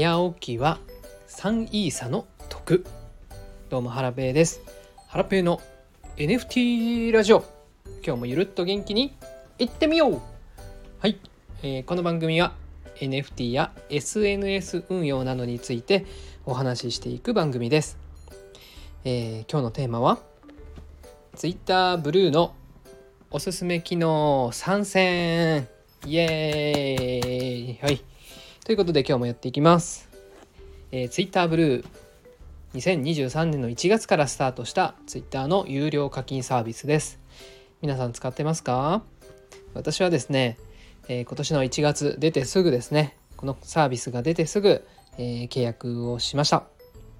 早起きは3イーサの得。どうもハラペーです。ハラペーの NFT ラジオ。今日もゆるっと元気にいってみよう。はい、えー、この番組は NFT や SNS 運用などについてお話ししていく番組です、えー、今日のテーマは Twitter ブルーのおすすめ機能参戦。イエーイ。はい。ということで今日もやっていきます。えー、Twitter ブルー2023年の1月からスタートした Twitter の有料課金サービスです。皆さん使ってますか？私はですね、えー、今年の1月出てすぐですね、このサービスが出てすぐ、えー、契約をしました。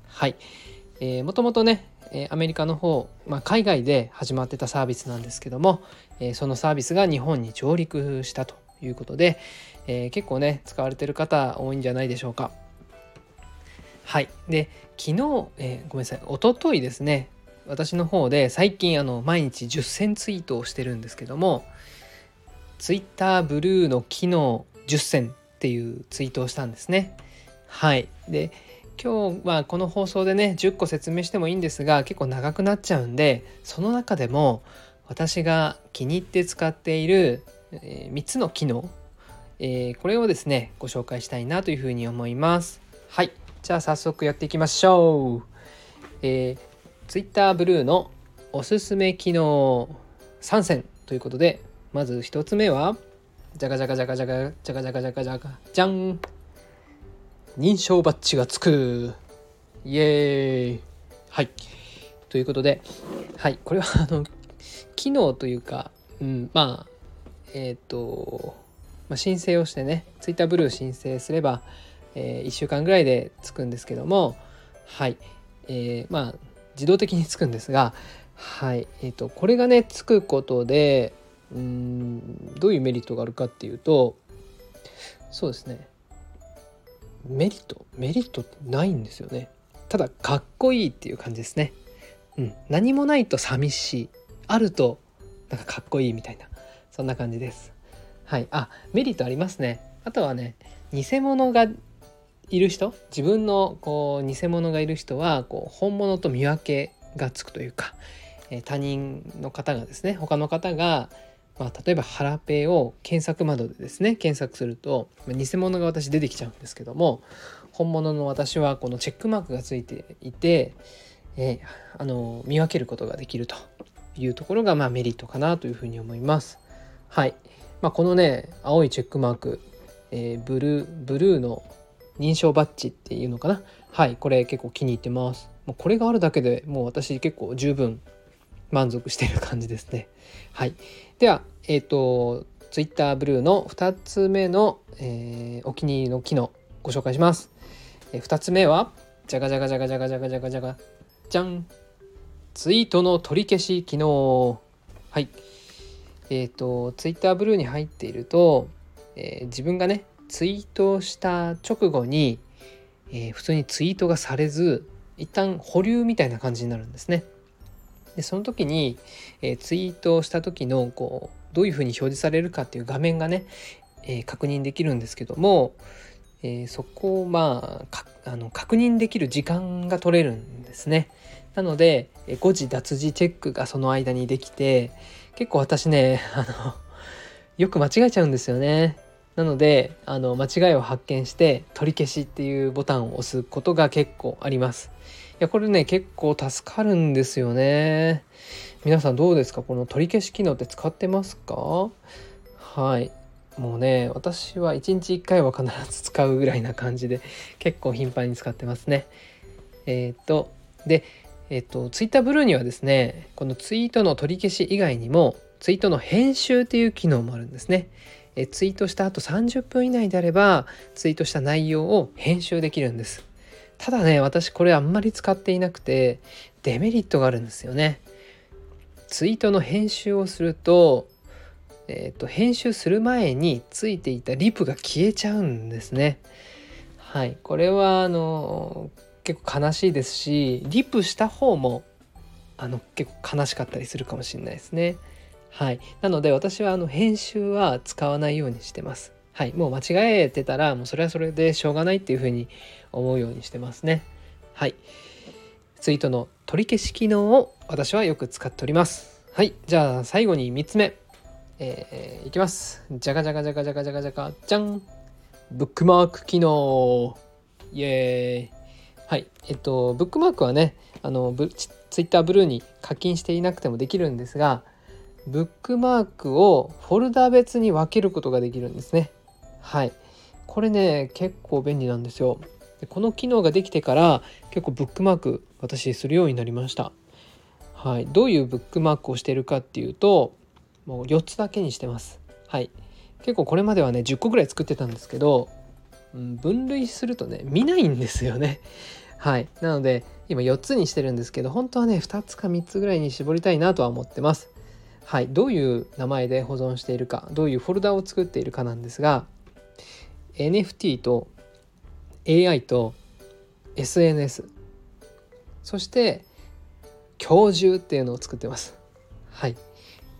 はい。えー、もともとね、えアメリカの方、まあ、海外で始まってたサービスなんですけども、えそのサービスが日本に上陸したということで、えー、結構ね使われてる方多いんじゃないでしょうか。はいで昨日、えー、ごめんなさい一昨日ですね私の方で最近あの毎日10選ツイートをしてるんですけども Twitter ブルーの機能10選っていうツイートをしたんですね。はいで今日はこの放送でね10個説明してもいいんですが結構長くなっちゃうんでその中でも私が気に入って使っているえー、3つの機能、えー、これをですねご紹介したいなというふうに思います。はい。じゃあ早速やっていきましょう、えー、Twitter ブルーのおすすめ機能3選ということでまず1つ目はじゃがじゃがじゃがじゃがじゃがじゃがじゃがじゃがじゃん認証バッジがつく。イエーイ。はい。ということではい。これはあの機能というか、うん、まあえっ、ー、と、まあ、申請をしてね Twitter ブルー申請すれば、えー、1週間ぐらいでつくんですけどもはい、えー、まあ自動的につくんですがはい。えーと、これがねつくことでうんどういうメリットがあるかっていうとそうですね。メリット？メリットないんですよね。ただかっこいいっていう感じですね。うん。何もないと寂しい。あるとなんかかっこいいみたいな。そんな感じです。はい。あ、メリットありますね。あとはね、偽物がいる人、自分のこう偽物がいる人はこう本物と見分けがつくというか、え、他人の方がですね、他の方がまあ、例えばハラペを検索窓でですね検索するとま偽物が私出てきちゃうんですけども本物の私はこのチェックマークがついていて、えー、あの見分けることができるというところがまあメリットかなというふうに思います。はい。まあ、このね、青いチェックマーク、えー、ブルー、ブルーの認証バッジっていうのかな。はい。これ結構気に入ってます。もうこれがあるだけでもう私結構十分満足してる感じですね。はい。では、えっ、ー、と、Twitter ブルーの2つ目の、えー、お気に入りの機能ご紹介します。えー、2つ目は、じゃがじゃがじゃがじゃがじゃがじゃがじゃが、じゃんツイートの取り消し機能。はい。えっ、ー、と、ツイッターブルーに入っていると、えー、自分がね、ツイートした直後に、えー、普通にツイートがされず、一旦保留みたいな感じになるんですね。でその時に、えツイートをした時のこうどういうふうに表示されるかっていう画面がね、え確認できるんですけども、えそこをまああの確認できる時間が取れるんですね。なので誤字脱字チェックがその間にできて、結構私ね、あの、よく間違えちゃうんですよね。なので、あの、間違いを発見して、取り消しっていうボタンを押すことが結構あります。いや、これね、結構助かるんですよね。皆さんどうですか？この取り消し機能って使ってますか？はい。もうね、私は1日1回は必ず使うぐらいな感じで、結構頻繁に使ってますね。えっ、と、で、えっと、ツイッターブルーにはですね、このツイートの取り消し以外にも、ツイートの編集っていう機能もあるんですね。えツイートした後30分以内であれば、ツイートした内容を編集できるんです。ただね、私これあんまり使っていなくて、デメリットがあるんですよね。ツイートの編集をすると、えっ、と、編集する前についていたリプが消えちゃうんですね。はい。これは、あの、結構悲しいですしリプした方もあの結構悲しかったりするかもしれないですね。はい、なので私はあの編集は使わないようにしてます。はい。もう間違えてたらもうそれはそれでしょうがないっていうふうに思うようにしてますね。はい。ツイートの取り消し機能を私はよく使っております。はい。じゃあ最後に3つ目。えー、いきます。じゃがじゃがじゃがじゃがじゃがじゃがじゃんブックマーク機能イエーイはい。えっとブックマークはねあのブツイッターブルーに課金していなくてもできるんですがブックマークをフォルダ別に分けることができるんですね。はい。これね結構便利なんですよ。でこの機能ができてから結構ブックマーク私するようになりました。はい。どういうブックマークをしてるかっていうともう4つだけにしてます。はい。結構これまではね10個ぐらい作ってたんですけど、うん、分類するとね見ないんですよね。はい。なので今4つにしてるんですけど本当はね2つか3つぐらいに絞りたいなとは思ってます。はい。どういう名前で保存しているかどういうフォルダを作っているかなんですが NFT と AI と SNS そして教授っていうのを作ってます。はい。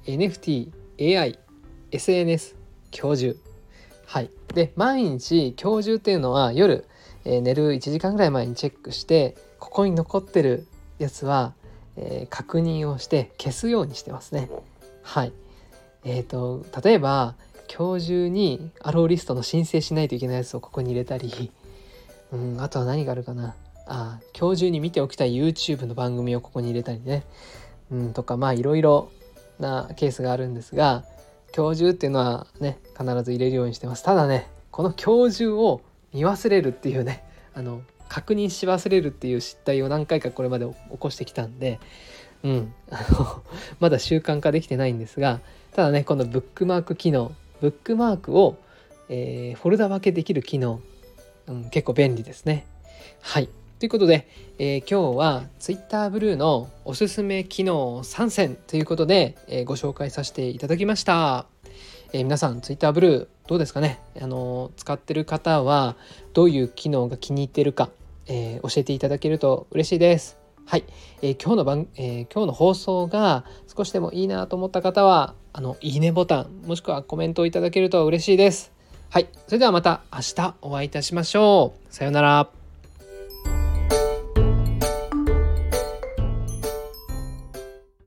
NFT、AI、SNS、教授。はい。で、毎日教授っていうのは夜、えー、寝る1時間ぐらい前にチェックして、ここに残ってるやつは、えー、確認をして消すようにしてますね。はい。えっ、ー、と、例えば、今日中にアローリストの申請しないといけないやつをここに入れたり、うん、あとは何があるかな。あ今日中に見ておきたい YouTube の番組をここに入れたりね。うん、とか、まあいろいろなケースがあるんですが教授っていうのはね必ず入れるようにしてます。ただねこの教授を見忘れるっていうねあの確認し忘れるっていう失態を何回かこれまで起こしてきたんでうんあの まだ習慣化できてないんですがただねこのブックマーク機能ブックマークを、えー、フォルダ分けできる機能、うん、結構便利ですね。はい。ということで、えー、今日は Twitter ブルーのおすすめ機能3選ということで、えー、ご紹介させていただきました。えー、皆さん Twitter ブルーどうですかね？あの使ってる方はどういう機能が気に入ってるか、え教えていただけると嬉しいです。はい、え今日の番、え今日の放送が少しでもいいなと思った方はあのいいねボタンもしくはコメントをいただけると嬉しいです。はい、それではまた明日お会いいたしましょう。さようなら。